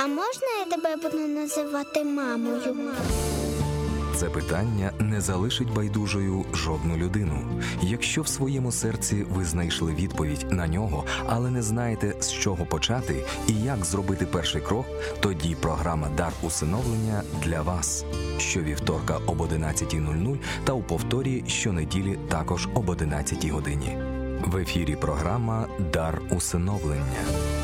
А можна я тебе буду називати мамою? Це питання не залишить байдужою жодну людину. Якщо в своєму серці ви знайшли відповідь на нього, але не знаєте з чого почати і як зробити перший крок, тоді програма Дар усиновлення для вас щовівторка об 11.00 та у повторі щонеділі також об 11 годині. В ефірі програма Дар усиновлення.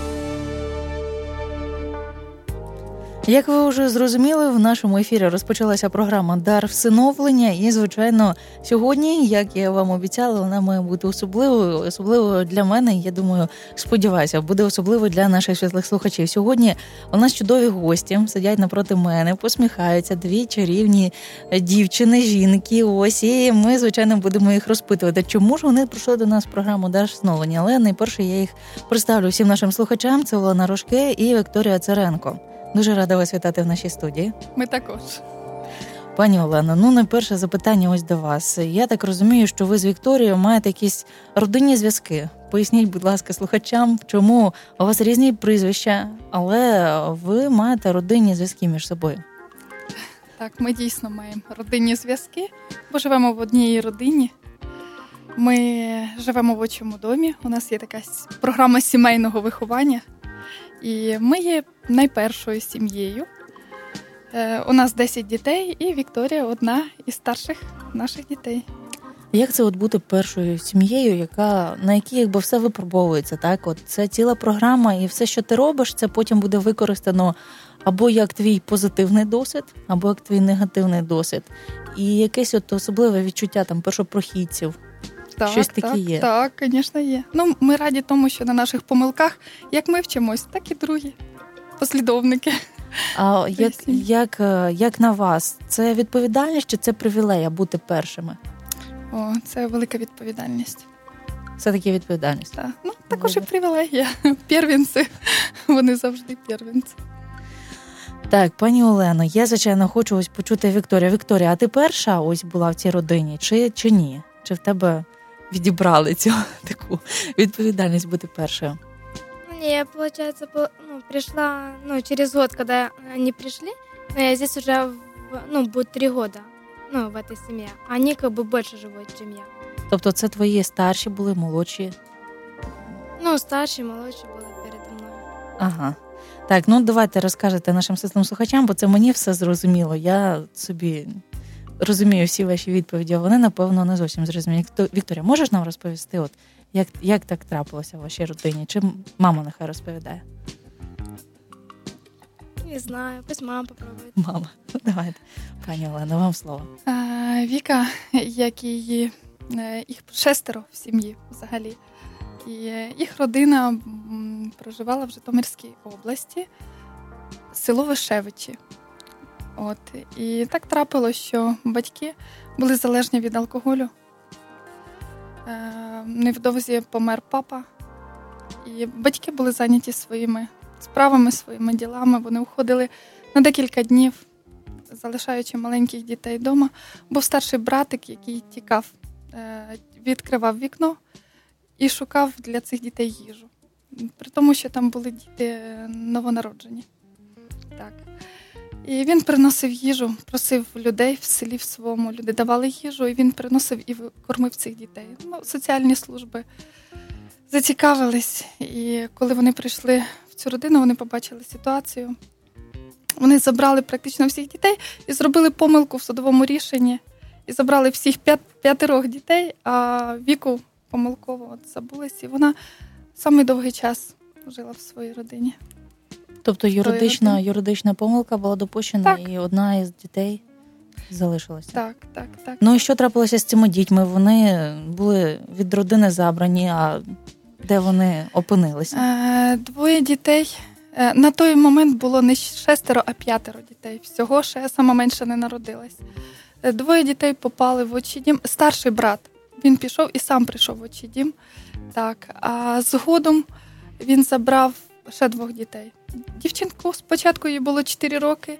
Як ви вже зрозуміли, в нашому ефірі розпочалася програма Дар всиновлення. І, звичайно, сьогодні, як я вам обіцяла, вона має бути особливою, особливою для мене. Я думаю, сподіваюся, буде особливою для наших світлих слухачів. Сьогодні у нас чудові гості сидять напроти мене, посміхаються дві чарівні дівчини, жінки. Ось і ми, звичайно, будемо їх розпитувати. Чому ж вони прийшли до нас в програму Дар всиновлення? Але найперше я їх представлю всім нашим слухачам. Це Олена Рожке і Вікторія Царенко. Дуже рада вас вітати в нашій студії. Ми також. Пані Олено, ну найперше запитання ось до вас. Я так розумію, що ви з Вікторією маєте якісь родинні зв'язки. Поясніть, будь ласка, слухачам, чому у вас різні прізвища, але ви маєте родинні зв'язки між собою. Так, ми дійсно маємо родинні зв'язки, бо живемо в одній родині. Ми живемо в очому домі. У нас є така програма сімейного виховання. І ми є найпершою сім'єю. Е, у нас 10 дітей, і Вікторія одна із старших наших дітей. Як це от бути першою сім'єю, яка на якій якби все випробовується? Так, от це ціла програма, і все, що ти робиш, це потім буде використано або як твій позитивний досвід, або як твій негативний досвід, і якесь от особливе відчуття там першопрохідців. Так, Щось таке так, є. Так, звісно, є. Ну, ми раді тому, що на наших помилках, як ми вчимось, так і другі послідовники. А як, як, е, як на вас, це відповідальність чи це привілея бути першими? О, це велика відповідальність. Все таки відповідальність. Так. Ну, також і привілегія. Первінці. Вони завжди первінці. Так, пані Олено, я звичайно хочу ось почути Вікторія. Вікторія, а ти перша ось була в цій родині, чи, чи ні? Чи в тебе відібрали цю таку відповідальність бути першою? Не, я, получается, ну, пришла, ну, через год, когда они пришли, но я здесь уже, ну, будет три года, ну, в этой семье. Они как бы больше живут, чем я. Тобто це твої старші були, молодші? Ну, старші, молодші були передо мною. Ага. Так, ну давайте розкажете нашим системним слухачам, бо це мені все зрозуміло. Я собі розумію всі ваші відповіді, а вони, напевно, не зовсім зрозуміли. Вікторія, можеш нам розповісти, от як як так трапилося в вашій родині? Чи мама нехай розповідає? Не знаю, пусть мама попробує. Мама, ну давайте. Пані Олена, вам слово. А, Віка, як і її е, їх шестеро в сім'ї взагалі. І їх родина проживала в Житомирській області, село Вишевичі. От і так трапилось, що батьки були залежні від алкоголю. Е, невдовзі помер папа, і батьки були зайняті своїми справами, своїми ділами. Вони уходили на декілька днів, залишаючи маленьких дітей вдома. Був старший братик, який тікав, е, відкривав вікно і шукав для цих дітей їжу. При тому, що там були діти новонароджені. Так. І він приносив їжу, просив людей в селі в своєму. Люди давали їжу, і він приносив і кормив цих дітей. Ну, Соціальні служби зацікавились. І коли вони прийшли в цю родину, вони побачили ситуацію. Вони забрали практично всіх дітей і зробили помилку в судовому рішенні. І забрали всіх п'ят, п'ятерох дітей, а віку помилково от забулись. І вона самий довгий час жила в своїй родині. Тобто юридична юридична помилка була допущена, так. і одна із дітей залишилася. Так, так, так. Ну і що трапилося з цими дітьми? Вони були від родини забрані, а де вони опинилися? Е, Двоє дітей. Е, на той момент було не шестеро, а п'ятеро дітей. Всього ще я сама менше не народилась. Е, двоє дітей попали в очі дім. Старший брат він пішов і сам прийшов в очі дім. Так, а згодом він забрав ще двох дітей. Дівчинку спочатку їй було 4 роки,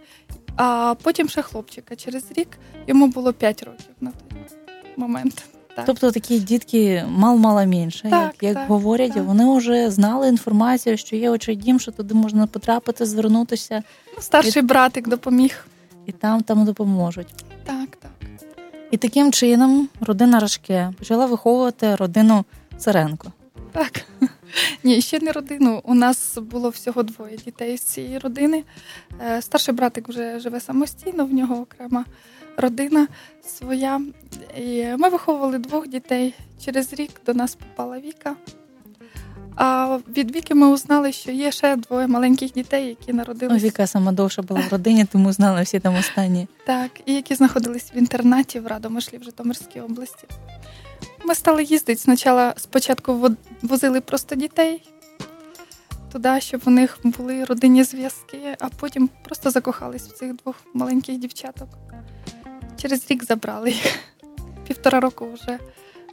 а потім ще хлопчика. Через рік йому було 5 років на той момент. так. Тобто такі дітки мал-мала менше, Так, як, як так, говорять, так. вони вже знали інформацію, що є дім, що туди можна потрапити, звернутися, Ну, Старший братик допоміг. і там там допоможуть. Так, так. І таким чином родина Рашке почала виховувати родину Царенко. Так. Ні, ще не родину. У нас було всього двоє дітей з цієї родини. Е, Старший братик вже живе самостійно, в нього окрема родина своя. І ми виховували двох дітей. Через рік до нас попала Віка. А від Віки ми узнали, що є ще двоє маленьких дітей, які Ну, народилися Віка сама довше була в родині, тому знали всі там останні. Так, і які знаходились в інтернаті в Радомишлі в Житомирській області. Ми стали їздити. Спочатку, спочатку возили просто дітей туди, щоб у них були родинні зв'язки, а потім просто закохались в цих двох маленьких дівчаток. Через рік забрали їх. Півтора року вже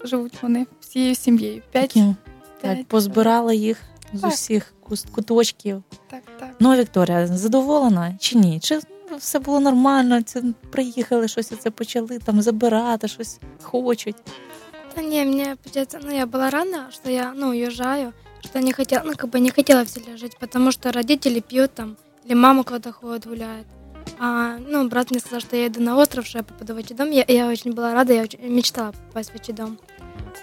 живуть вони всією сім'єю. П'ять, п'ять, так, позбирали їх з Так. усіх куточків. Так, так. Ну, Вікторія, задоволена чи ні? Чи все було нормально? Це приїхали, щось це почали там забирати, щось хочуть. Да не, мне, получается, ну, я была рада, что я, ну, уезжаю, что не хотела, ну, как бы не хотела в селе жить, потому что родители пьют там, или мама куда-то ходит, гуляет. А, ну, брат мне сказал, что я иду на остров, что я попаду в отчий дом. Я, я очень была рада, я очень мечтала попасть в отчий дом.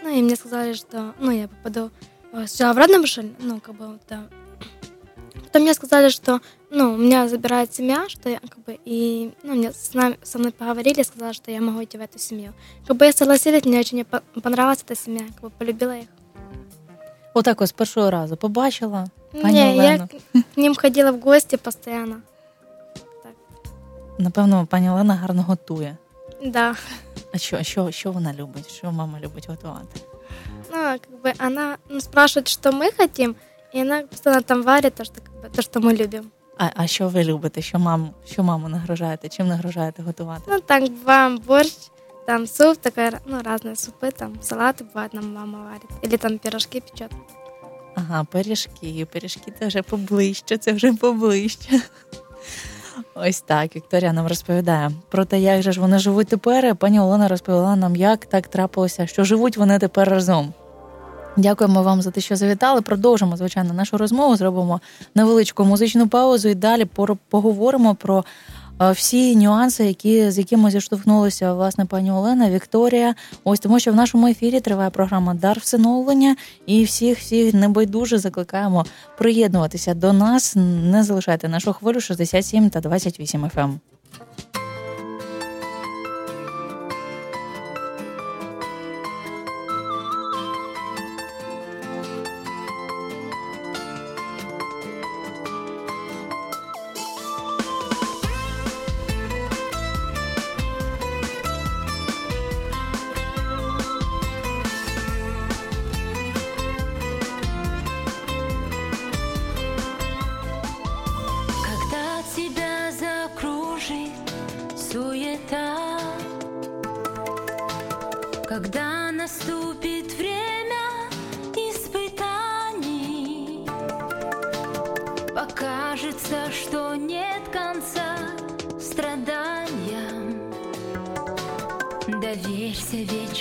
Ну, и мне сказали, что, ну, я попаду э, сначала в Радомышль, ну, как бы, да. Потом мне сказали, что, ну, меня забирает семья, что я, как бы, и, ну, мне с нами, со мной поговорили, сказали, что я могу идти в эту семью. Как бы я согласилась, мне очень по- понравилась эта семья, как бы полюбила их. Отак ось з першого разу побачила. Пані Не, я Олено. к к ним ходила в гости постоянно. Напевно, пані Олена гарно готує. Да. А що, що, що вона любить? Що мама любить готувати? Ну, как бы она ну, спрашивает, что мы хотим, и она постоянно там варит то, что, как бы, то, что мы любим. А, а що ви любите? Що маму, що маму нагружаєте? Чим нагружаєте готувати? Ну, так, бываем борщ, там суп, такой, ну, разные супы, там салаты бывает, нам мама варит. Или там пирожки печет. Ага, пиріжки. Пиріжки це вже поближче, це вже поближче. Ось так, Вікторія нам розповідає про те, як же ж вони живуть тепер. Пані Олена розповіла нам, як так трапилося, що живуть вони тепер разом. Дякуємо вам за те, що завітали. Продовжимо, звичайно, нашу розмову. Зробимо невеличку музичну паузу і далі поговоримо про е, всі нюанси, які, з якими зіштовхнулися власне пані Олена, Вікторія. Ось тому, що в нашому ефірі триває програма Дар всиновлення, і всіх всіх небайдуже закликаємо приєднуватися до нас. Не залишайте нашу хвилю 67 та 28 FM.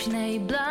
вечной благости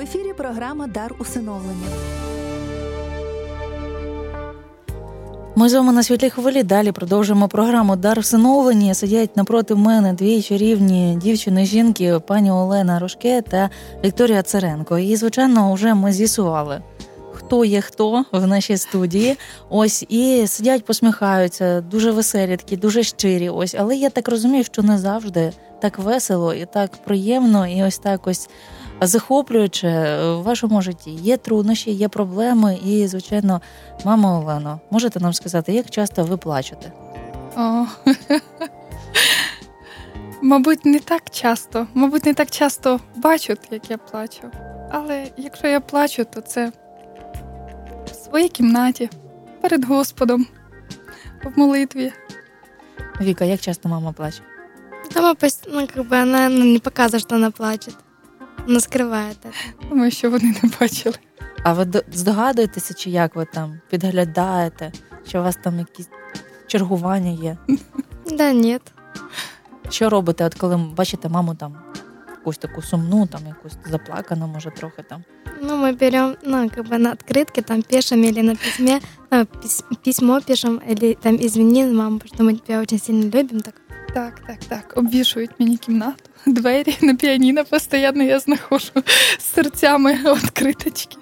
В ефірі програма Дар усиновлення. Ми з вами на світлій хвилі. Далі продовжуємо програму Дар всиновлення. Сидять напроти мене дві чарівні дівчини жінки, пані Олена Рожке та Вікторія Царенко. І, звичайно, вже ми з'ясували, хто є хто в нашій студії. Ось і сидять, посміхаються, дуже веселі, такі, дуже щирі. Ось, але я так розумію, що не завжди так весело і так приємно, і ось так ось захоплююче в вашому житті. Є труднощі, є проблеми, і, звичайно, мама Олено, можете нам сказати, як часто ви плачете? О. Мабуть, не так часто. Мабуть, не так часто бачать, як я плачу. Але якщо я плачу, то це в своїй кімнаті, перед Господом, в молитві. Віка, як часто мама плаче? Дома, пос- ну, как бы она ну, не показывает, что она плачет. Она скрывает это. Думаю, що вони не бачили. А ви до- здогадуєтеся, чи як ви там підглядаєте, чи у вас там якісь чергування є? Да нет. Що робите, от коли бачите маму там якусь таку сумну, там якусь заплакану, може, трохи там. Ну, мы берем, ну, как бы на открытке там пишем или на письме, ну, пис- письмо пишем, или там извини, мама, потому что мы тебя очень сильно любим, так. Так, так, так. Обвішують мені кімнату, двері на піаніно постійно я знаходжу з серцями відкриточки.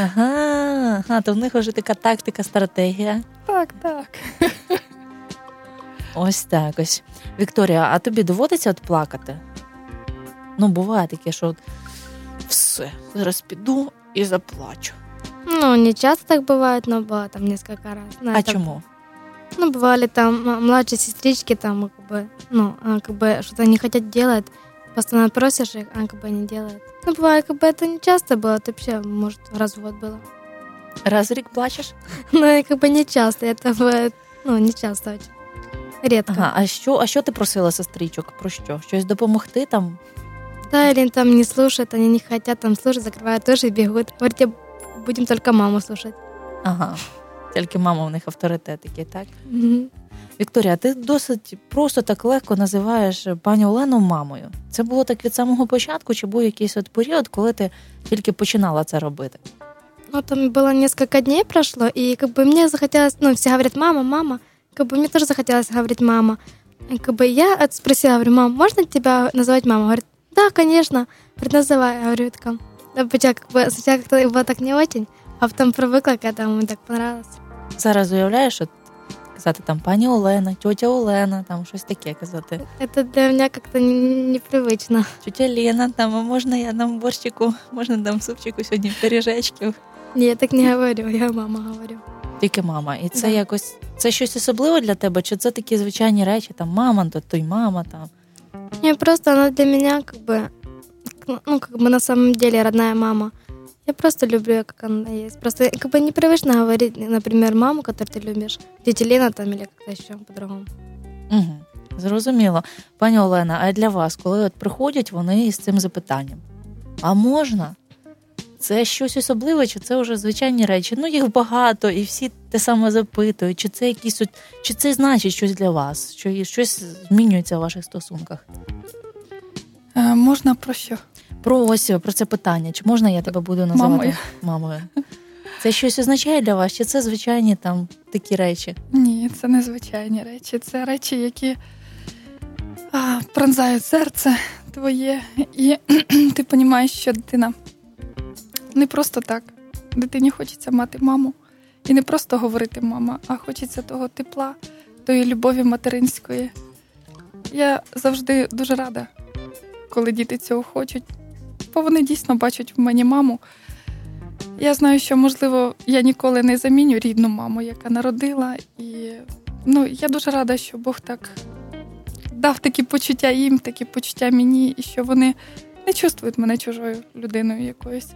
Ага, ага, то в них вже така тактика, стратегія. Так, так. Ось так ось. Вікторія, а тобі доводиться от плакати? Ну, буває таке, що от все, зараз піду і заплачу. Ну, не часто так бывает, но было там несколько раз. Ну, А это- чому? Ну, бывали там младшие сестрички, там, как бы, ну, а, как бы что-то не хотят делать, постоянно просишь их, а как бы не делают. Ну, бывает, как бы это не часто было, это вообще, может, раз в год было. Раз в рік плачеш? И как бы не часто, это бывает, ну, не часто очень. Редко. Ага, а що, а що ти просила сестричок? Про що? Щось допомогти там? Да, или там не слушают, они не хотят там слушать, закрывают тоже и бегут. Говорите, будем только маму слушать. Ага. Тільки мама в них авторитет такий, так? Мгм. Вікторія, ти досить просто так легко називаєш пані Олену мамою. Це було так від самого початку, чи був якийсь от період, коли ти тільки починала це робити? Ну, там было несколько дней прошло, и как бы мне захотелось, ну, все говорят, мама, мама. Как бы мне тоже захотелось говорить мама. И как бы я от- спросила, говорю, мам, можно тебя называть мама? Говорит, да, конечно. Говорит, называй. Я говорю, так, да, почему, как бы, сначала как-то было так не очень, а потом привыкла, когда ему так понравилось. Зараз уявляєш, от казати там пані Олена, тьотя Олена, там щось таке казати. Это для меня как-то не- непривычно. Тьотя Лена, там а можна я дам борщику, можна дам супчику сьогодні пиріжечків. Не, я так не говорю, я мама говорю. Тільки мама. І це Да. якось це щось особливе для тебе? Чи це такі звичайні речі? Там мама, то той мама там. Не, просто она для меня как бы, ну, как бы на самом деле родная мама. Я просто люблю ее, как она есть. Просто как бы непривычно говорить, например, маму, которую ты любишь, тетя Лена там или как-то еще по-другому. Угу. Зрозуміло. Пані Олена, а для вас, коли от приходять вони із цим запитанням: а можна? Це щось особливе, чи це вже звичайні речі? Ну, їх багато, і всі те саме запитують, чи це якісь от, чи це значить щось для вас, що щось змінюється в ваших стосунках? Е, можна про що? Про ось про це питання. Чи можна я тебе буду називати Мамою. мамою? Це щось означає для вас, чи це звичайні там такі речі? Ні, це не звичайні речі. Це речі, які а, пронзають серце твоє, і ти розумієш, що дитина не просто так. Дитині хочеться мати маму. І не просто говорити мама, а хочеться того тепла, тої любові материнської. Я завжди дуже рада, коли діти цього хочуть, бо вони дійсно бачать в мені маму. Я знаю, що можливо я ніколи не заміню рідну маму, яка народила. І ну, я дуже рада, що Бог так дав такі почуття їм, такі почуття мені, і що вони не чувствують мене чужою людиною якоюсь.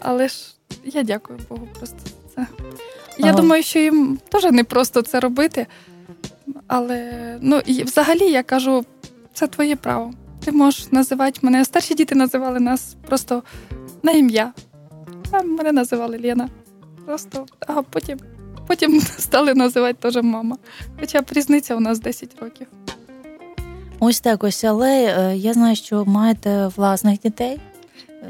Але ж я дякую Богу просто за це. Я Ага. думаю, що їм теж не просто це робити. Але ну, і взагалі я кажу, це твоє право. Ти можеш називати мене. Старші діти називали нас просто на ім'я. А мене називали Лена. Просто, а потім, потім стали називати теж мама. Хоча б різниця у нас 10 років. Ось так ось, але е, я знаю, що маєте власних дітей.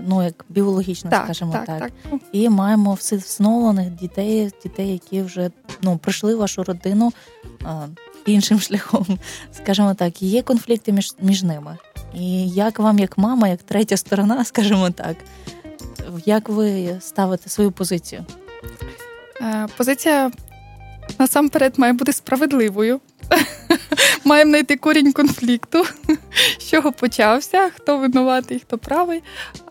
ну як біологічно, Так, скажімо так, так. так. І маємо все- дітей, дітей, які вже ну пройшли вашу родину а, іншим шляхом, скажімо так. Є конфлікти між, між ними. І як вам, як мама, як третя сторона, скажімо так, як ви ставите свою позицію? Е, Позиція насамперед має бути справедливою. Маємо знайти корінь конфлікту, з чого почався, хто винуватий, хто правий.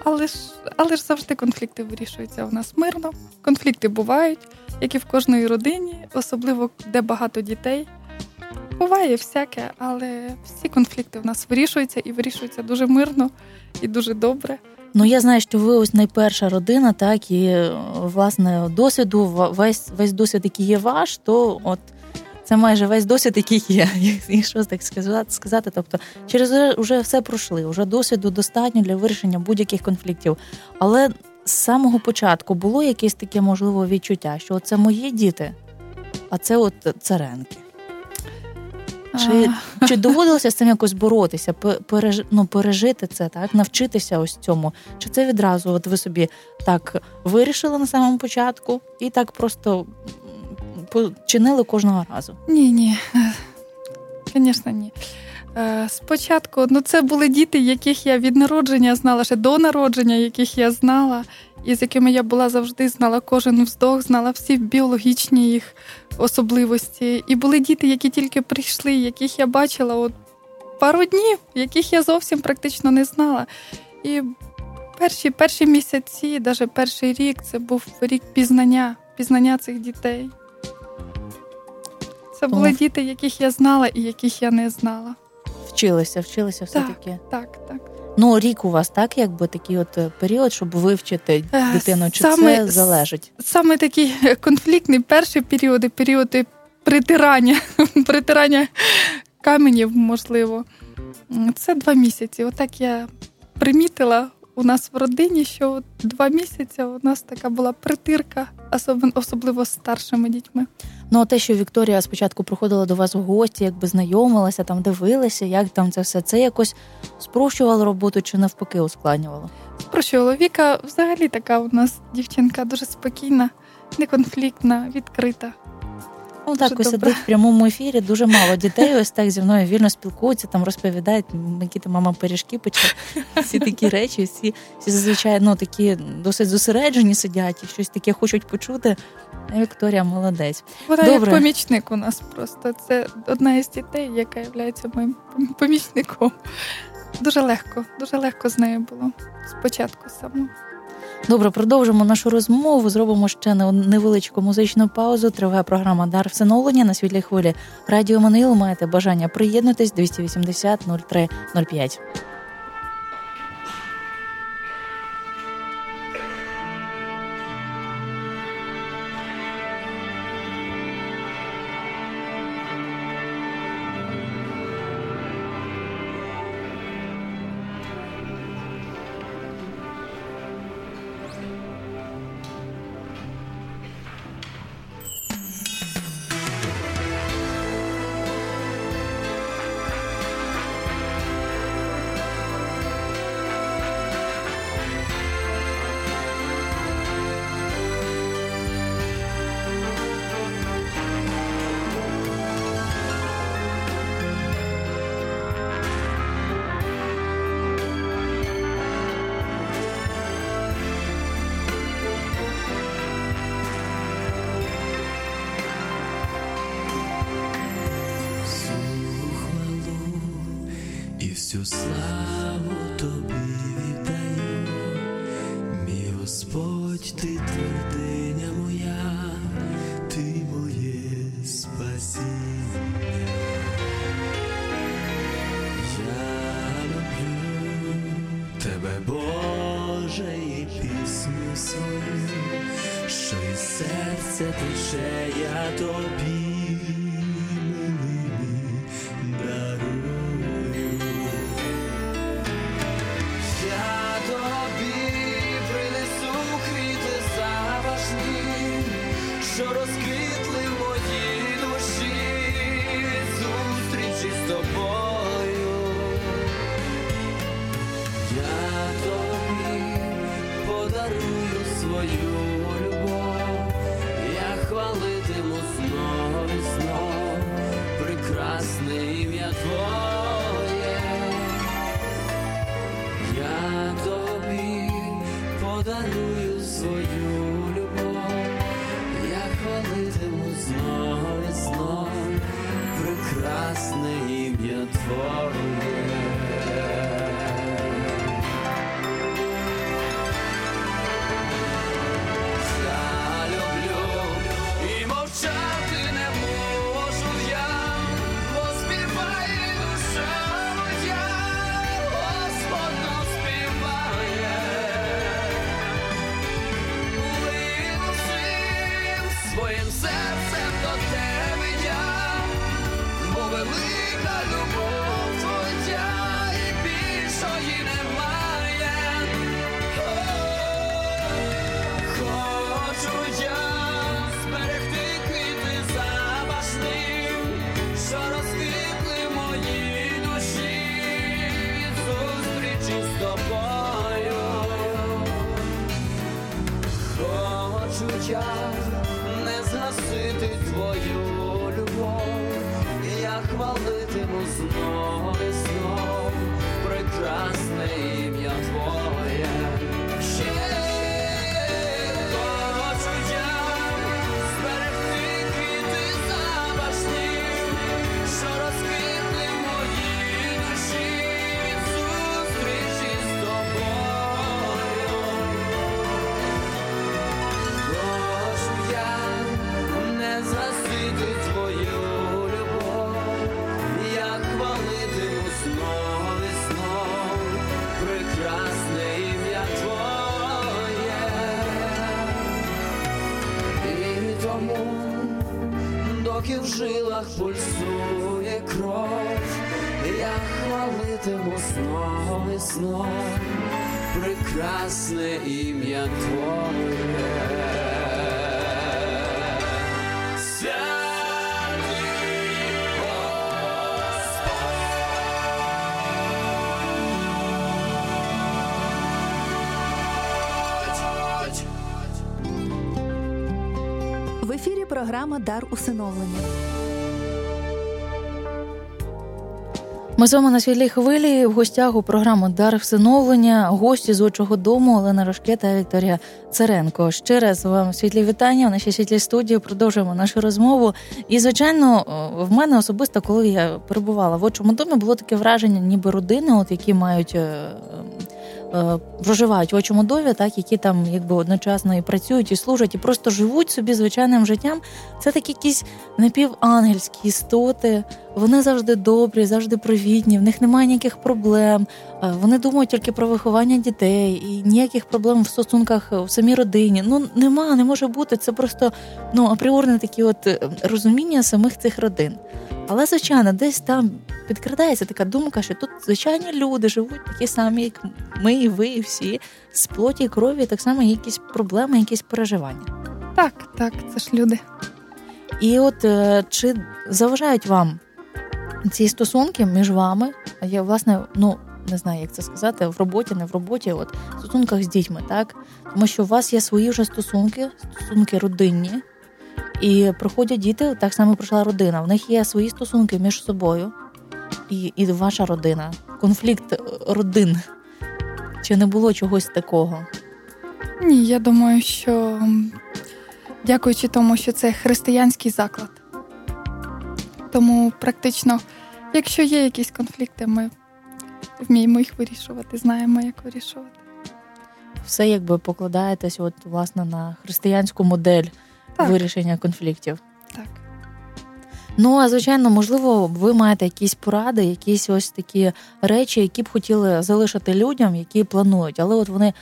Але ж, але ж завжди конфлікти вирішуються у нас мирно. Конфлікти бувають, як і в кожної родині, особливо де багато дітей. Буває всяке, але всі конфлікти в нас вирішуються і вирішуються дуже мирно і дуже добре. Ну я знаю, що ви ось найперша родина, так і е, власне досвіду, весь весь досвід, який є ваш, то от це майже весь досвід, який є, якщо так сказати, сказати. Тобто, через вже все пройшли, вже досвіду достатньо для вирішення будь-яких конфліктів. Але з самого початку було якесь таке можливо відчуття, що це мої діти, а це от царенки. Чи, чи доводилося з цим якось боротися, переж, ну, пережити це, так, навчитися ось цьому? Чи це відразу от ви собі так вирішили на самому початку і так просто чинили кожного разу? Ні, ні. Звісно, ні. Е, Спочатку, ну це були діти, яких я від народження знала, ще до народження, яких я знала, і з якими я була завжди, знала кожен вздох, знала всі біологічні їх особливості. І були діти, які тільки прийшли, яких я бачила от пару днів, яких я зовсім практично не знала. І перші, перші місяці, навіть перший рік, це був рік пізнання, пізнання цих дітей. Це були Тому- діти, яких я знала і яких я не знала. Вчилися, вчилися все таки. Так, так. Ну, рік у вас так, якби такий от е, період, щоб вивчити Е, дитину, чи саме це залежить? Саме такий конфліктний перші періоди, періоди притирання, притирання каменів, можливо. Це два місяці. Отак я примітила у нас в родині, що от два місяці у нас така була притирка, особливо з старшими дітьми. Ну, а те, що Вікторія спочатку приходила до вас в гості, якби знайомилася, там дивилася, як там це все, це якось спрощувало роботу чи навпаки ускладнювало? Спрощувало. Віка взагалі така у нас дівчинка дуже спокійна, неконфліктна, відкрита. Ну так ось сидить в прямому ефірі. Дуже мало дітей. Ось так зі мною вільно спілкуються, там розповідають, м, які там мама пиріжки пече. Всі такі речі, всі, всі зазвичай ну, такі досить зосереджені сидять і щось таке хочуть почути. А Вікторія молодець. Вона Добре. як помічник у нас просто. Це одна із дітей, яка є моїм помічником. Дуже легко, дуже легко з нею було спочатку само. Добре, продовжимо нашу розмову. Зробимо ще невеличку музичну паузу. Триває програма Дар всиновлення на світлій хвилі. Радіо Манил. Маєте бажання приєднатись 280 03 05. Хочу не згасити твою любов, я хвалитиму знов і знов прекрасне прекрасне ім'я Твоє. В ефірі програма Дар усиновлення. Ми з вами на світлій хвилі в гостях у програму Дар всиновлення, гості з очого дому Олена Рожке та Вікторія Царенко. Ще раз вам світлі вітання в нашій світлій студії. Продовжуємо нашу розмову. І звичайно, в мене особисто, коли я перебувала в очому домі, було таке враження, ніби родини, от які мають. Е, Проживають в очому домі, так які там якби одночасно і працюють, і служать, і просто живуть собі звичайним життям. Це такі якісь напівангельські істоти. Вони завжди добрі, завжди привітні, в них немає ніяких проблем. Е, Вони думають тільки про виховання дітей і ніяких проблем в стосунках в самій родині. Ну нема, не може бути. Це просто ну апріорне такі от е, розуміння самих цих родин. Але звичайно, десь там підкрадається така думка, що тут звичайні люди живуть такі самі, як ми, і ви, і всі з плоті і крові, так само якісь проблеми, якісь переживання. Так, так, це ж люди. І от е, чи заважають вам ці стосунки між вами? А я власне, ну не знаю, як це сказати, в роботі, не в роботі, от в стосунках з дітьми, так? Тому що у вас є свої вже стосунки, стосунки родинні, і проходять діти, так само пройшла родина. В них є свої стосунки між собою і, і ваша родина, конфлікт е, родин. Чи не було чогось такого? Ні, я думаю, що дякуючи тому, що це християнський заклад. Тому практично, якщо є якісь конфлікти, ми вміємо їх вирішувати, знаємо, як вирішувати. Все якби покладаєтесь, от власне на християнську модель Так. вирішення конфліктів. Так. Ну а звичайно, можливо, ви маєте якісь поради, якісь ось такі речі, які б хотіли залишити людям, які планують, але от вони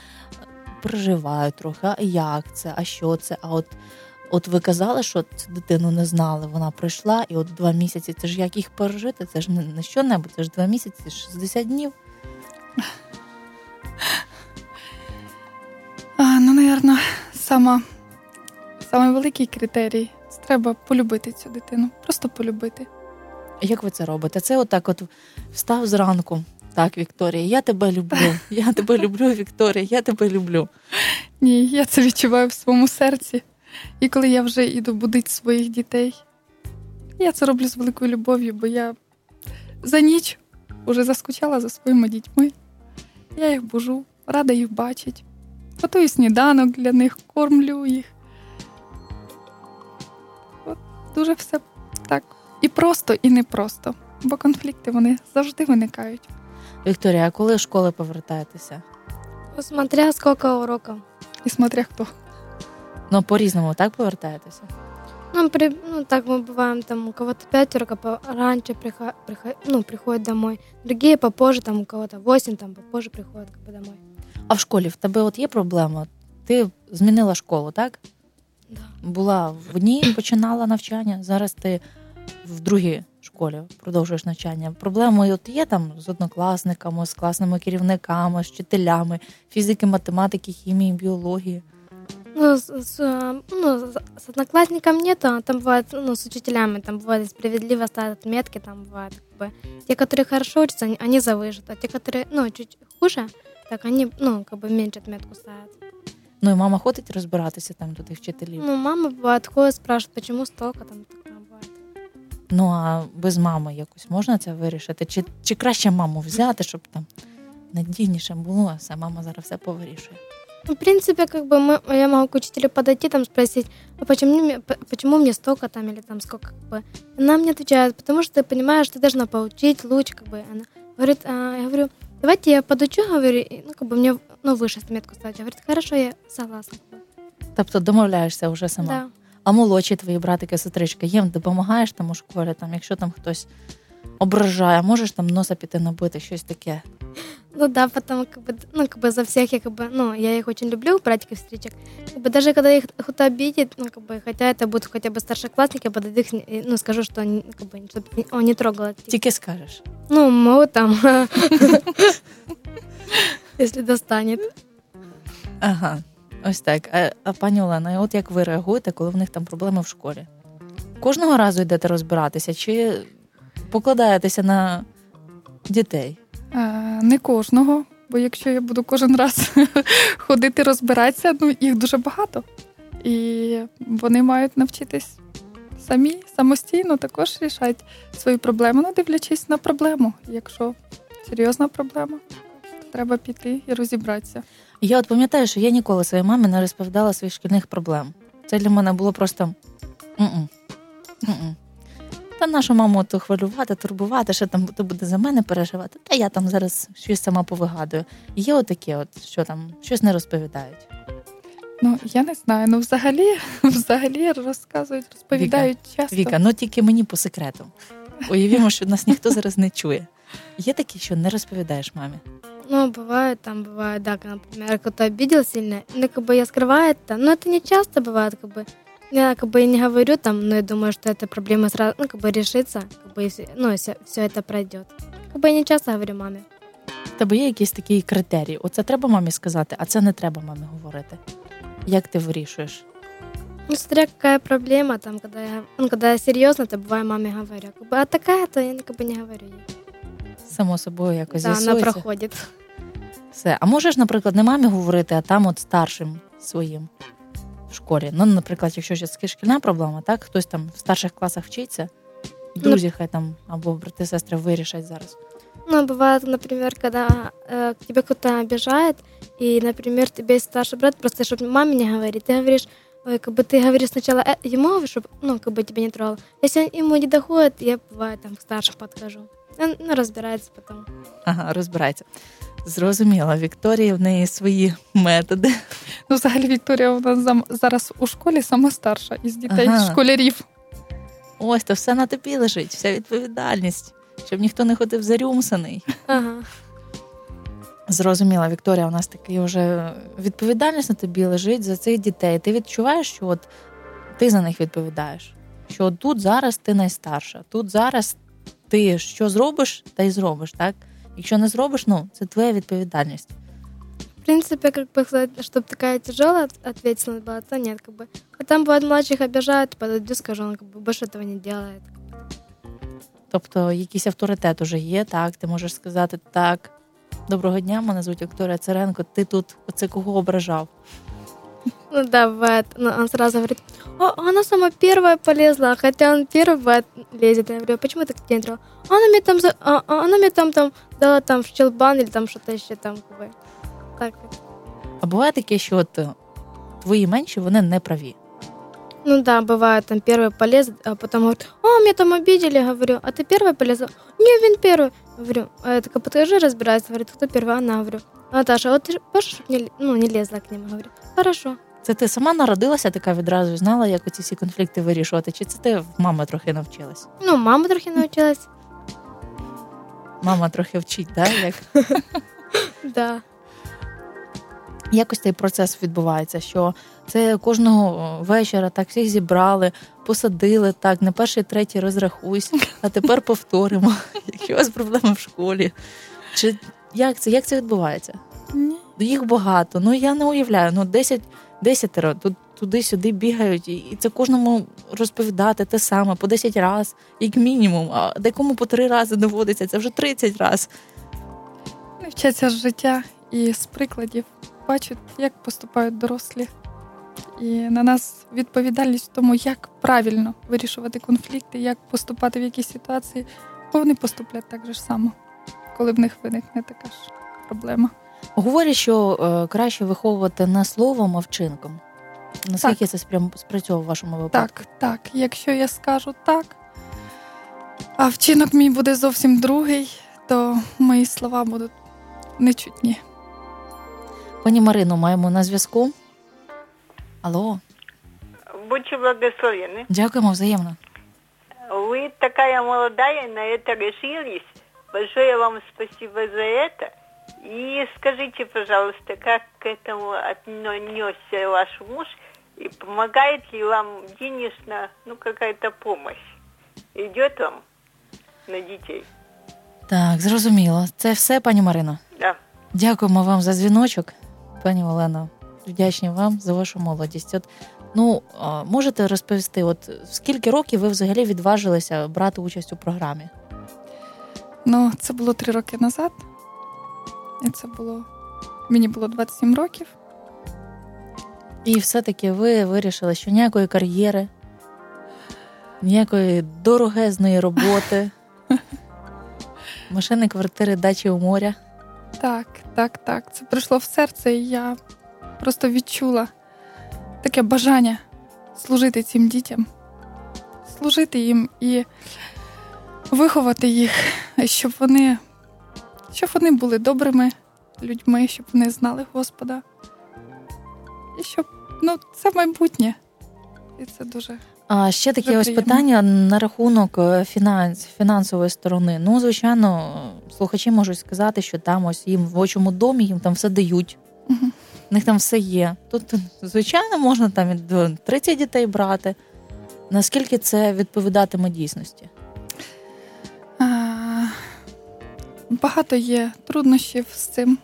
переживають трохи, а як це, а що це? А от, от ви казали, що цю дитину не знали, вона прийшла, і от два місяці це ж як їх пережити? Це ж не, не що-небудь, це ж два місяці, 60 днів. А, ну, напевно, сама, саме великий критерій це треба полюбити цю дитину. Просто полюбити. Як ви це робите? Це отак, от встав зранку. Так, Вікторія, я тебе люблю. Я тебе люблю, Вікторія, я тебе люблю. Ні, я це відчуваю в своєму серці. І коли я вже іду будити своїх дітей, я це роблю з великою любов'ю, бо я за ніч вже заскучала за своїми дітьми. Я їх бужу, рада їх бачити. Готую сніданок для них, кормлю їх дуже все так. І просто, і непросто. Бо конфлікти вони завжди виникають. Вікторія, а коли з школи повертаєтеся? Смотря сколько уроков. І смотря хто. Ну, по-різному, так повертаєтеся? Ну, при, ну, так мы бываем, там у кого-то пять уроков по- раньше прихо- прихо- ну, приходят домой, другие попозже, там у кого-то восемь, там попозже приходят как бы домой. А в школі в тебе от є проблема? Ти змінила школу, так? Да. Була в одній, починала навчання, зараз ти в другій школі продовжуєш навчання. Проблеми от є там з однокласниками, з класними керівниками, з вчителями, фізики, математики, хімії, біології. Ну, с, с, э, ну, с с одноклассником нету, а там бывает, ну, с учителями, там бывает справедливо ставят отметки, там бывает, как бы, те, которые хорошо учатся, они, они завышат, а те, которые, ну, чуть хуже, так они, ну, как бы меньше отметку ставят. Ну і мама ходить розбиратися там до тих вчителів. Ну, мама бывает ходит, спрашивает, почему столько там, такое бывает. Ну а без мами якось можна це вирішити? Чи, чи краще маму взяти, щоб там надійніше було, а все мама зараз все повирішує. Ну, в принципе, как бы мы, я могу к учителю подойти, там спросить, а почему мне, п- почему мне столько там или там сколько, как бы. Она мне отвечает, потому что ты понимаешь, ты должна поучить лучше, как бы. Она говорит, а, я говорю, давайте я подучу, говорю, и, ну, как бы мне, ну, выше отметку ставить. Говорит, хорошо, я согласна. как бы. Тобто домовляєшся вже сама. Да. А молодші твої братики, сестрички, їм допомагаєш там у школі, там, якщо там хтось ображає, можеш там носа піти набити, щось таке. Ну да, потому как бы, ну, как бы за всех я как бы, ну, я их очень люблю, братиков, сестричек. Как бы даже когда их кто-то обидит, ну, как бы, хотя это будут хотя бы старшеклассники, я подойду их, и, ну, скажу, что, они, как бы, чтобы он не трогал этих Тільки скажеш. Ну, могу там. Если достанет. Ага, ось так. А, а пані Олена, от як ви реагуєте, коли в них там проблеми в школі? Кожного разу йдете розбиратися, чи покладаєтеся на дітей? Е, не кожного, бо якщо я буду кожен раз ходити розбиратися, ну їх дуже багато. І вони мають навчитись самі самостійно також рішати свої проблеми, ну дивлячись на проблему. Якщо серйозна проблема, то треба піти і розібратися. Я от пам'ятаю, що я ніколи своїй мамі не розповідала своїх шкільних проблем. Це для мене було просто м-м, м-м. Та нашу маму то хвилювати, турбувати, що там то буде за мене переживати. Та я там зараз щось сама повигадую. Є отаке, от що там щось не розповідають. Ну я не знаю. Ну взагалі, взагалі розказують, розповідають часто. Віка, ну тільки мені по секрету. Уявімо, що нас ніхто зараз не чує. Є такі, що не розповідаєш мамі. Ну, бывает, там бывает, да, когда, например, кто-то обидел сильно, ну, как бы я скрываю это, но это не часто бывает, как бы, я как бы и не говорю там, но я думаю, что эта проблема сразу, ну, как бы решится, как бы, если, ну, все, это пройдет. Как бы я не часто говорю маме. В тебе є якийсь такий критерій. Оце треба мамі сказати, а це не треба мамі говорити. Як ти вирішуєш? Ну, смотря какая проблема, там, когда я, ну, когда я серьезно, то бывает маме говорю, как бы, а такая, то я как бы не говорю ей. Само собою якось Да, она з'ясується. проходит. Все. А можеш, наприклад, не мамі говорити, а там от старшим своїм в школі. Ну, наприклад, якщо ще шкільна проблема, так хтось там в старших класах вчиться, друзі, хай там або брати, сестри вирішать зараз. Ну, бывает, например, когда э, к тебе кто-то обижает, и, например, тебе есть старший брат, просто чтобы маме не говорить, ты говоришь, ой, как бы ты говоришь сначала э, ему, чтобы, ну, как бы тебя не трогал. Если ему не доходит, я, бывает, там, к старшим подхожу. Он, ну, разбирается потом. Ага, розбирається. Зрозуміла, Вікторія в неї свої методи. Ну, взагалі, Вікторія у нас зараз у школі сама старша із дітей, Ага. школярів. Ось то все на тобі лежить, вся відповідальність, щоб ніхто не ходив зарюмсаний. Ага. Зрозуміла, Вікторія, у нас такий вже відповідальність на тобі лежить за цих дітей. Ти відчуваєш, що от ти за них відповідаєш. Що от тут зараз ти найстарша, тут зараз ти що зробиш, та й зробиш, так? Якщо не зробиш, ну це твоя відповідальність. В принципе, как бы сказать, чтобы такая тяжелая от- ответственность была, то нет, как бы. А там, бывает, младших обижают, подойду, скажу, он как бы больше этого не делает. Тобто якийсь авторитет уже є, так, ти можеш сказати так, Доброго дня, мене звуть Вікторія Царенко. Ти тут оце кого ображав? Ну да, бывает. Ну, он сразу говорит, о, она сама первая полезла, хотя он первый бывает, лезет. Я говорю, «А почему ты не делал? Она мне там, за- а, а она мне там, там дала там в щелбан или там что-то еще там. Как бы. Так. А буває таке, що от е, твої менші вони не праві. Ну да, бывает, там первый полез, а потом говорит, о, меня там обидели, говорю, а ты первая полезла? Не, вин первый. Говорю, а я такая, подскажи, разбирайся, говорит, кто первый, она, говорю. Наташа, вот ты можешь, чтобы не, ну, не лезла к ним, говорю, хорошо. Це ти сама народилася така відразу і знала, як оці всі конфлікти вирішувати? Чи це ти в мами трохи навчилась? Ну, мама трохи научилась. Мама трохи вчить, да? Як? Да. Якось цей процес відбувається, що це кожного вечора так всіх зібрали, посадили так, на перший, третій розрахуйся, а тепер повторимо, які у вас проблеми в школі. Чи як це, як це відбувається? Ні. Їх багато. Ну я не уявляю. Ну 10, десятеро тут туди-сюди бігають, і це кожному розповідати те саме по 10 разів, як мінімум. А декому по 3 рази доводиться, це вже 30 разів. Вони вчаться з життя і з прикладів бачать, як поступають дорослі. І на нас відповідальність в тому, як правильно вирішувати конфлікти, як поступати в якійсь ситуації, бо вони поступлять так же само, коли в них виникне така ж проблема. Говорять, що е, краще виховувати не словом, а вчинком. Наскільки це спрям спрацьовує в вашому випадку? Так, так. Якщо я скажу так, а вчинок мій буде зовсім другий, то мої слова будуть нечутні. Пані Марину, маємо на зв'язку. Алло, Будьте благословены. дякуємо взаємно. Вы такая молодая, на это решились. Большое вам спасибо за это. И скажите, пожалуйста, как к этому отнесся ваш муж? И помогает ли вам денежно, ну, какая-то помощь? Идет вам на детей? Так, зрозуміло. Це все, пані Марино. Да. Дякуємо вам за дзвіночок, пані Олено. Вдячні вам за вашу молодість. От, ну, можете розповісти, от скільки років ви взагалі відважилися брати участь у програмі? Ну, це було три роки назад. І це було. Мені було 27 років. І все-таки ви вирішили, що ніякої кар'єри, ніякої дорогезної роботи, машини, квартири, дачі у моря. Так, так, так. Це прийшло в серце, і я просто відчула таке бажання служити цим дітям, служити їм і виховати їх, щоб вони, щоб вони були добрими людьми, щоб вони знали Господа. І щоб ну, це майбутнє. І це дуже А ще таке ось питання на рахунок е, фінанс, фінансової сторони. Ну, звичайно, слухачі можуть сказати, що там ось їм в очому домі їм там все дають. Мгм. В них там все є. Тут, звичайно, можна там і до 30 дітей брати. Наскільки це відповідатиме дійсності? Багато є труднощів з цим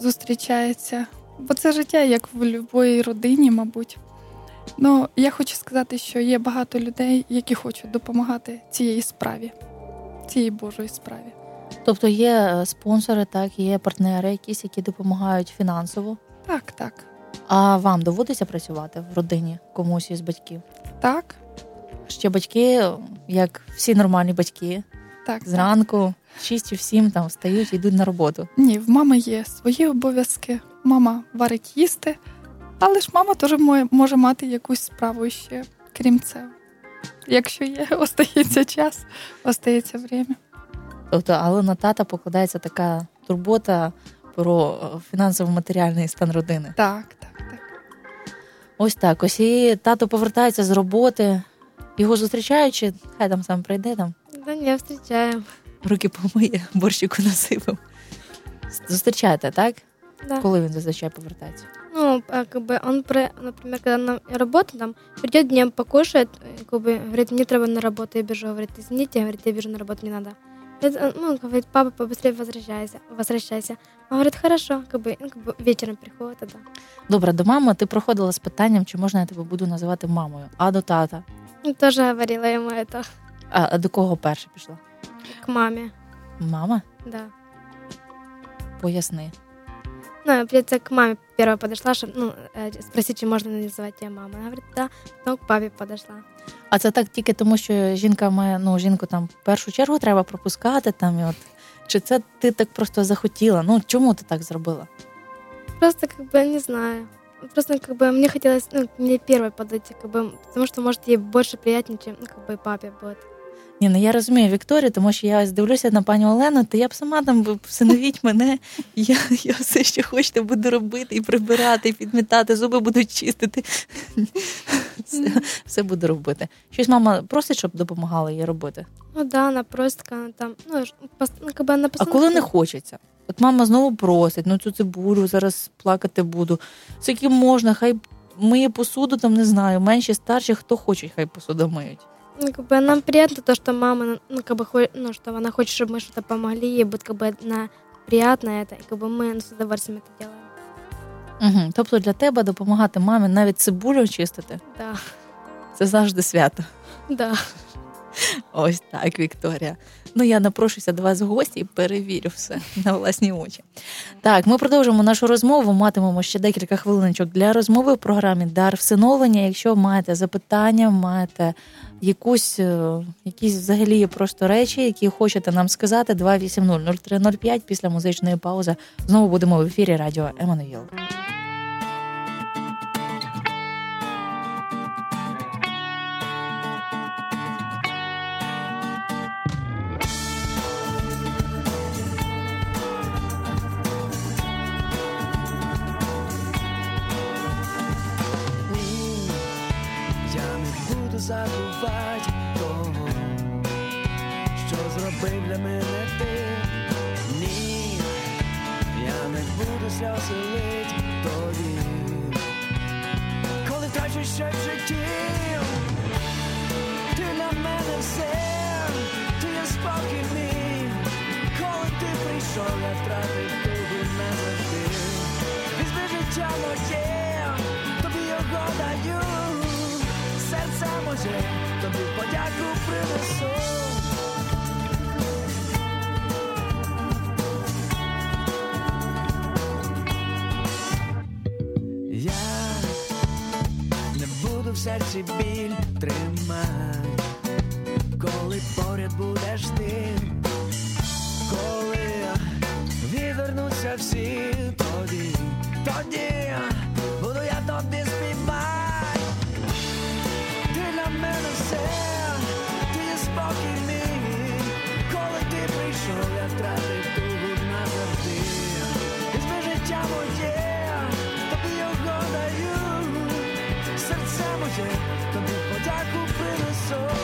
зустрічається. Бо це життя, як в будь-якій родині, мабуть. Ну, я хочу сказати, що є багато людей, які хочуть допомагати цієї справі, цієї Божої справі. Тобто є е, спонсори, так, є партнери якісь, які допомагають фінансово. Так, так, А вам доводиться працювати в родині комусь із батьків? так, Ще батьки, як всі нормальні батьки, так. зранку 6 чи в 7 там встають і йдуть на роботу. Ні, в мами є свої обов'язки. Мама варить їсти, але ж мама теж може мати якусь справу ще, крім цього. Якщо є, остається час, остається время. Тобто, але на тата покладається така турбота про фінансово-матеріальний стан родини. Так, так, так. Ось так. Ось і тато повертається з роботи, його зустрічаючи, хай там сам прийде, там Да не, встречаем руки помиє, борщику насипав. Зустрічаєте, так? Да. Коли він зазвичай повертається? Ну, а, как бы он, про, например, когда на работу, там, придет днем покушает, э, как бы, говорит, мне треба на работу, я бежу, говорит, извините, говорит, я бежу на работу, не надо. Это, Ну, он говорит, папа, побыстрее возвращайся, возвращайся. Он говорит, хорошо, как бы, ну, как бы вечером приходит, тогда. Добре, до мами ти проходила з питанням, чи можна я тебе буду називати мамою, а до тата. Ну, тоже говорила ему это, А, а до кого перше пішла? к маме, Мама? да. Поясни. Ну, я, получается, к маме первая подошла, чтобы, ну, э, спросить, чи можно называть тебя мамой. Она говорит, да. Потом к папе подошла. А це так тільки тому, що жінка має, ну, жінку там в першу чергу треба пропускати там і от. Чи це ти так просто захотіла? Ну чому ти так зробила? Просто, как бы, не знаю. Просто, как бы, мне хотелось, ну, мне первой подойти, как бы, потому что, может, ей больше приятнее, чем, ну, как бы, папе будет. Ні, ну я розумію Вікторію, тому що я ось дивлюся на пані Олену, то я б сама там всиновіть мене. Я, я все, що хочете, буду робити і прибирати, і підмітати, зуби буду чистити. Все, все буду робити. Щось мама просить, щоб допомагала їй робити. Ну, да, она просит, как она там, ну, ну, она А коли не хочеться? От мама знову просить, ну цю цибулю зараз плакати буду. Скільки можна, хай миє посуду, там не знаю, менші, старші, хто хоче, хай посуду миють Ну, как бы, нам приятно то, что мама, ну, как бы, хо- ну, что она хочет, чтобы мы что-то помогли, ей будет, как бы, на приятно это, и, как бы, мы ну, с удовольствием это делаем. Угу. Тобто для тебе допомагати мамі навіть цибулю чистити Да, це завжди свято. да. Ось так, Вікторія. Ну я напрошуся до вас в гості і перевірю все на власні очі. Так, ми продовжимо нашу розмову. Матимемо ще декілька хвилиночок для розмови в програмі Дар всиновлення. Якщо маєте запитання, маєте якусь е, якісь взагалі просто речі, які хочете нам сказати, 280-0305 після музичної паузи. Знову будемо в ефірі Радіо Еммануїл. Серці біль тримай, коли поряд будеш ти, коли відвернуться всі тоді, тоді серце моє, тобі подяку принесу. М,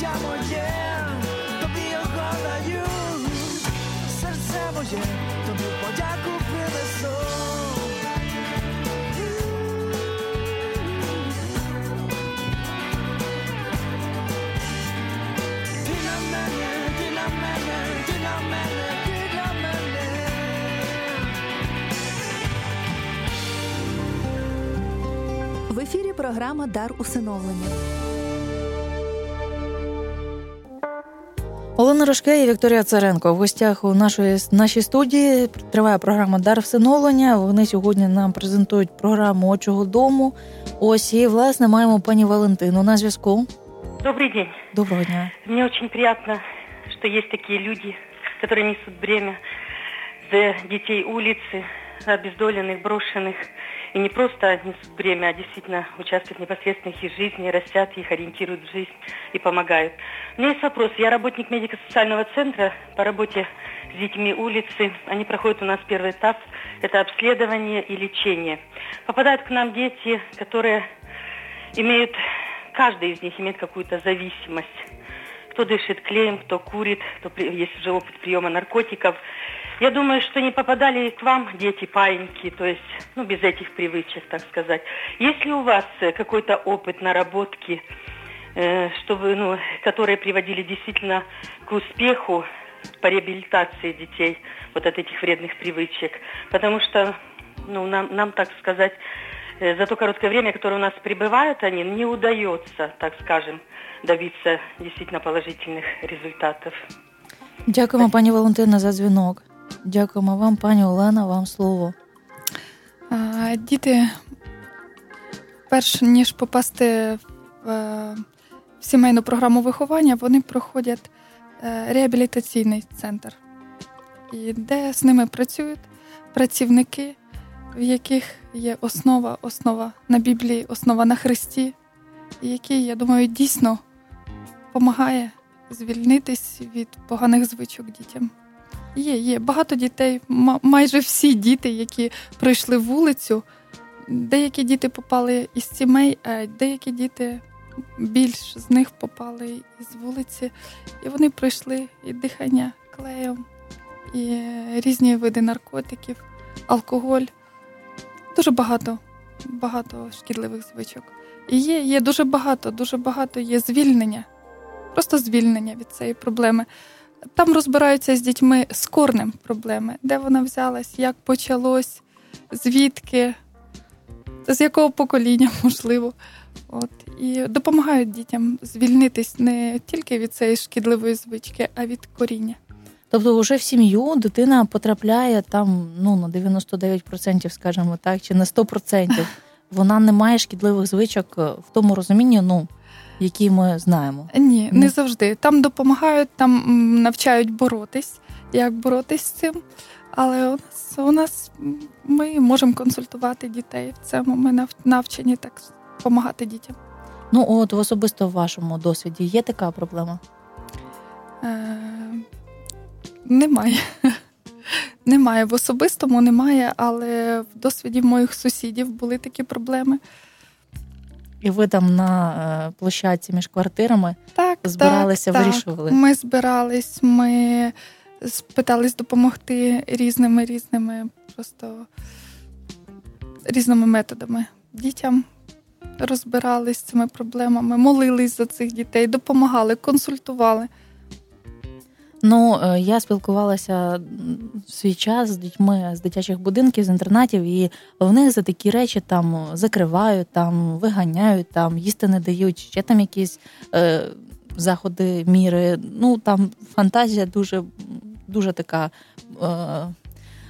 життя моє, тобі його даю, серце моє, тобі подяку принесу. Ти для мене, ти для мене, ти для мене, ти для мене. В ефірі програма Дар усиновлення. Рожке і Вікторія Царенко в гостях у нашої нашій студії триває програма Дар всиновлення. Вони сьогодні нам презентують програму Очого дому. Ось і власне маємо пані Валентину на зв'язку. Добрый день. Доброго дня. Мне очень приятно, что есть такие люди, которые несут бремя за детей улицы, обездоленных, брошенных. И не просто несут бремя, а действительно участвуют в их жизни, растят их, ориентируют в жизнь и помогают. У меня есть вопрос. Я работник медико-социального центра по работе с детьми улицы. Они проходят у нас первый этап. Это обследование и лечение. Попадают к нам дети, которые имеют, каждый из них имеет какую-то зависимость. Кто дышит клеем, кто курит, кто есть уже опыт приема наркотиков. Я думаю, что не попадали к вам дети паиньки, то есть, ну, без этих привычек, так сказать. Есть ли у вас э, какой-то опыт наработки, э, чтобы, ну, которые приводили действительно к успеху по реабилитации детей вот от этих вредных привычек? Потому что, ну, нам, нам так сказать, э, за то короткое время, которое у нас пребывают они, не удается, так скажем, добиться действительно положительных результатов. Дякуємо, пані Валентина, за дзвінок. Дякуємо вам, пані Олена, вам слово. Діти, перш ніж попасти в, е, в сімейну програму виховання, вони проходять е, реабілітаційний центр, і де з ними працюють працівники, в яких є основа, основа на Біблії, основа на Христі, і який, я думаю, дійсно допомагає звільнитись від поганих звичок дітям. Є, є багато дітей, ма- майже всі діти, які пройшли вулицю. Деякі діти попали із сімей, а деякі діти більш з них попали із вулиці, і вони пройшли і дихання клеєм, і е, різні види наркотиків, алкоголь. Дуже багато, багато шкідливих звичок. І є, є дуже багато, дуже багато є звільнення, просто звільнення від цієї проблеми. Там розбираються з дітьми з корнем проблеми, де вона взялась, як почалось, звідки, з якого покоління, можливо. От. І допомагають дітям звільнитись не тільки від цієї шкідливої звички, а від коріння. Тобто, вже в сім'ю дитина потрапляє там ну на 99%, скажімо так, чи на 100%. Вона не має шкідливих звичок в тому розумінні, ну які ми знаємо. Ні, не завжди. Там допомагають, там навчають боротись, як боротись з цим. Але у нас, у нас ми можемо консультувати дітей в цьому. Ми навчені так допомагати дітям. Ну от в особисто в вашому досвіді є така проблема. Е, немає. Немає. В особистому немає, але в досвіді моїх сусідів були такі проблеми. І ви там на е, площадці між квартирами Так, Збиралися, так, вирішували? Так. Ми збирались, ми спитались допомогти різними різними, просто різними методами дітям. Розбирались з цими проблемами, молились за цих дітей, допомагали, консультували. Ну, е, я спілкувалася свій час з дітьми з дитячих будинків, з інтернатів, і в них за такі речі там закривають, там виганяють, там їсти не дають, ще там якісь е, заходи, міри. Ну там фантазія дуже, дуже така. Е,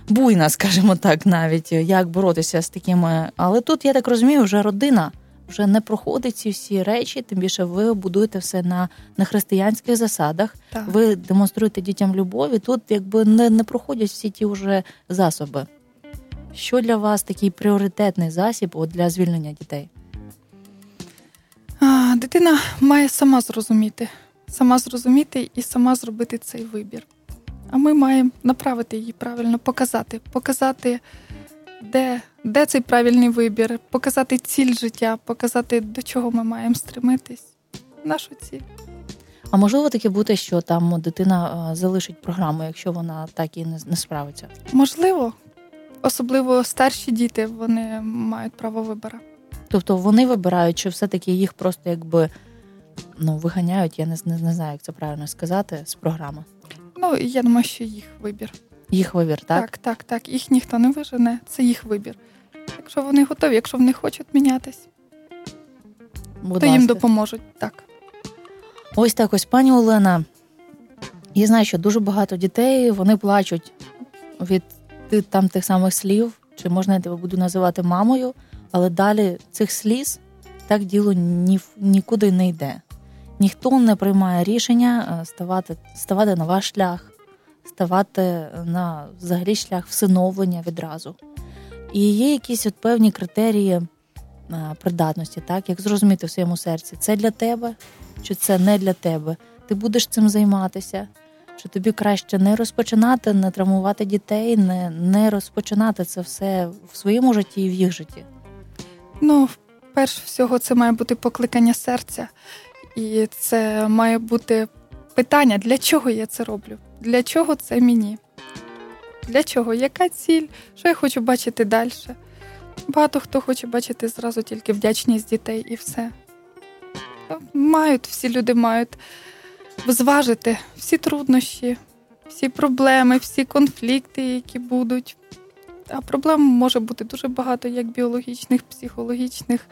Буйна, скажімо так, навіть як боротися з такими. Але тут я так розумію, вже родина вже не проходить ці всі речі. Тим більше ви будуєте все на, на християнських засадах Так. ви демонструєте дітям любов, і тут якби не, не проходять всі ті вже засоби. Що для вас такий пріоритетний засіб от для звільнення дітей? А, дитина має сама зрозуміти, сама зрозуміти і сама зробити цей вибір. А ми маємо направити її правильно, показати, показати, де, де цей правильний вибір, показати ціль життя, показати, до чого ми маємо стремитись. Нашу ціль. А можливо таке бути, що там дитина е, залишить програму, якщо вона так і не, справиться? Можливо, особливо старші діти, вони мають право вибору. Тобто вони вибирають, чи все-таки їх просто якби ну, виганяють, я не, не, не знаю, як це правильно сказати, з програми. Ну, я думаю, що їх вибір. Їх вибір, так? Так, так, так. Їх ніхто не вижене, це їх вибір. Якщо вони готові, якщо вони хочуть мінятись, Будь то їм ласка. допоможуть. Так. Ось так ось, пані Олена. Я знаю, що дуже багато дітей вони плачуть від там тих самих слів, чи можна я тебе буду називати мамою, але далі цих сліз так діло ні, нікуди не йде. Ніхто не приймає рішення е, ставати, ставати на ваш шлях, ставати на взагалі шлях всиновлення відразу. І є якісь от певні критерії придатності, так як зрозуміти в своєму серці, це для тебе чи це не для тебе. Ти будеш цим займатися. Чи тобі краще не розпочинати, не травмувати дітей, не, не розпочинати це все в своєму житті і в їх житті? Ну, перш всього, це має бути покликання серця, і це має бути питання, для чого я це роблю? Для чого це мені? Для чого? Яка ціль? Що я хочу бачити далі? Багато хто хоче бачити зразу тільки вдячність дітей і все. Мають, всі люди мають зважити всі труднощі, всі проблеми, всі конфлікти, які будуть. А проблем може бути дуже багато, як біологічних, психологічних,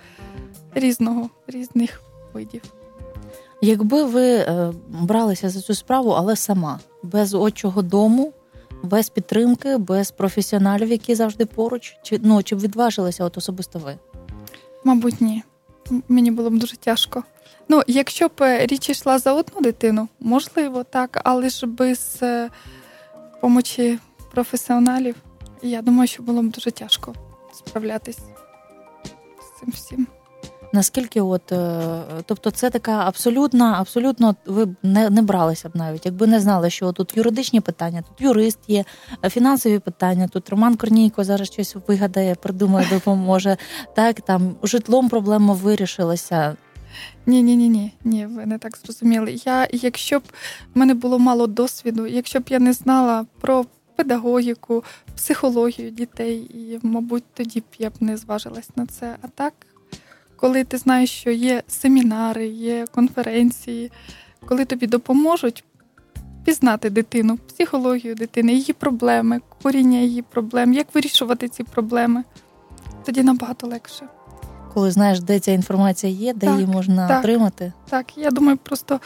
різного, різних видів. Якби ви е, бралися за цю справу, але сама, без отчого дому, без підтримки, без професіоналів, які завжди поруч, чи ну чи б відважилися от особисто ви? Мабуть, ні. Мені було б дуже тяжко. Ну, якщо б е, річ йшла за одну дитину, можливо, так, але ж без е, помочі професіоналів, я думаю, що було б дуже тяжко справлятись з цим всім. Наскільки, от, е, тобто, це така абсолютна, абсолютно ви б не, не бралися б навіть, якби не знали, що тут юридичні питання, тут юрист є, е, фінансові питання, тут Роман Корнійко зараз щось вигадає, придумає, допоможе. Так, там житлом проблема вирішилася. Ні, ні, ні, ні, ні, ви не так зрозуміли. Я, якщо б в мене було мало досвіду, якщо б я не знала про педагогіку, психологію дітей, і, мабуть, тоді б я б не зважилась на це. А так, коли ти знаєш, що є семінари, є конференції, коли тобі допоможуть пізнати дитину, психологію дитини, її проблеми, коріння її проблем, як вирішувати ці проблеми, тоді набагато легше. Коли знаєш, де ця інформація є, де Так, її можна так. отримати. Так, я думаю, просто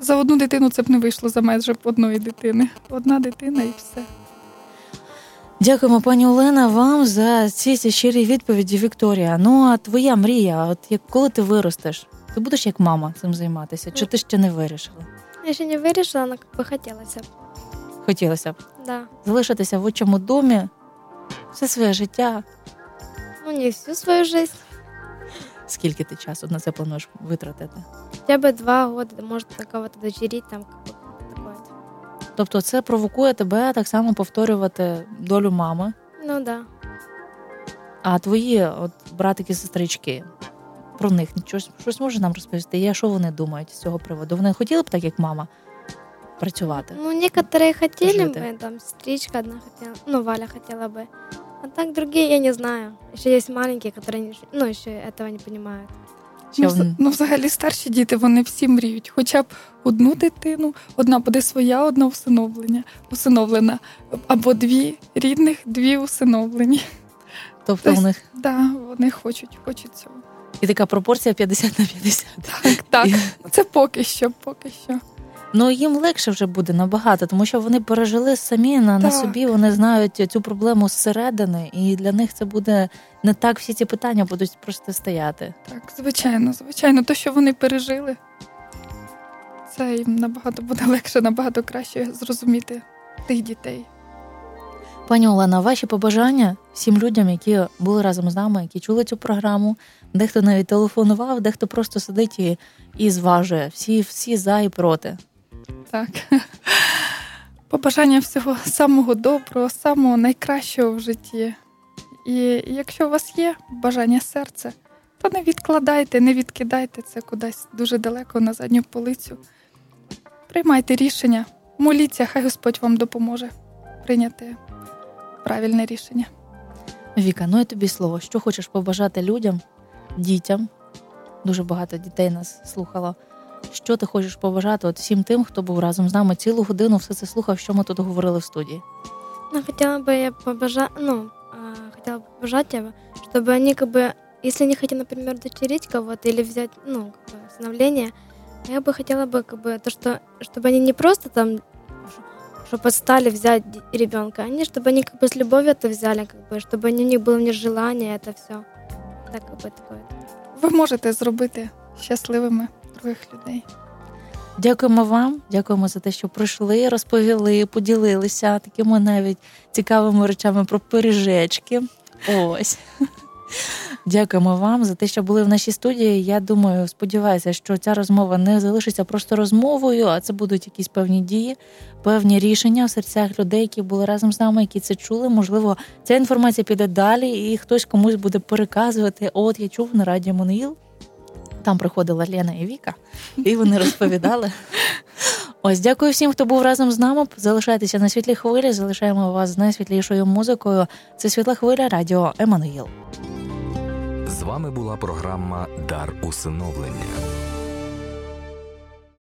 за одну дитину це б не вийшло за межі одної дитини. Одна дитина і все. Дякуємо, пані Олена, вам за ці, ці щирі відповіді, Вікторія. Ну а твоя мрія, от як коли ти виростеш, ти будеш як мама цим займатися? Чи ти ще не вирішила? Я еще не вырежала, но как бы хотелось бы. Хотілося б Да. залишитися в отчому домі все своє життя. Ну, не всю свою жизнь. Скільки ти часу на це плануєш витратити? Хотя бы два года, может, на кого-то дочерить, там, как бы, такое. Тобто, це провокує тебе так само повторювати долю мами. Ну, да. А твої от братики сестрички про них щось, щось може нам розповісти? Я що вони думають з цього приводу? Вони хотіли б так, як мама, працювати? Ну, некоторые хотели Жить, бы, там, сестричка одна хотела, ну, Валя хотела бы. А так другие, я не знаю. Еще есть маленькие, которые, не- ну, еще этого не понимают. Ну, в, ну, взагалі, старші діти, вони всі мріють. Хоча б одну дитину, одна буде своя, одна усиновлення, усиновлена. Або дві рідних, дві усиновлені. Тобто у Тобто- них Да, вони хочуть, хочуть цього. і така пропорція 50 на 50. Так, так. Це поки що, поки що. Ну їм легше вже буде набагато, тому що вони пережили самі на, на собі. Вони знають цю проблему зсередини, і для них це буде не так. Всі ці питання будуть просто стояти. Так, звичайно, звичайно, то, що вони пережили, це їм набагато буде легше, набагато краще зрозуміти тих дітей. Пані Олена, ваші побажання всім людям, які були разом з нами, які чули цю програму. Дехто навіть телефонував, дехто просто сидить і, і зважує всі, всі за і проти. Так. Побажання всього самого доброго, самого найкращого в житті. І якщо у вас є бажання серця, то не відкладайте, не відкидайте це кудись дуже далеко на задню полицю. Приймайте рішення, моліться, хай Господь вам допоможе прийняти правильне рішення. Віка, ну і тобі слово. Що хочеш побажати людям, дітям? Дуже багато дітей нас слухало Що ти хочеш побажати от всім тим, хто був разом з нами цілу годину, все це слухав, що ми тут говорили в студії? Ну, хотела бы я побожать, ну, а, хотела бы побожать я, чтобы они как бы, если не хотят, например, дочерить кого-то или взять, ну, как бы, усыновление, я бы хотела бы, как бы, то, что, чтобы они не просто там, чтобы стали взять ребенка, они, чтобы они как бы с любовью это взяли, как бы, чтобы они, у них было не желание это все. Так, как бы, такое. Ви можете зробити щасливими других людей. Дякуємо вам, дякуємо за те, що прийшли, розповіли, поділилися такими навіть цікавими речами про пиріжечки. Ось. Дякуємо вам за те, що були в нашій студії. Я думаю, сподіваюся, що ця розмова не залишиться просто розмовою, а це будуть якісь певні дії, певні рішення в серцях людей, які були разом з нами, які це чули. Можливо, ця інформація піде далі, і хтось комусь буде переказувати. От я чув на радіо Монеїл. Там приходила Лена і Віка, і вони розповідали. Ось, дякую всім, хто був разом з нами. Залишайтеся на світлій хвилі. Залишаємо вас з найсвітлішою музикою. Це світла хвиля радіо Еммануїл. З вами була програма Дар усиновлення.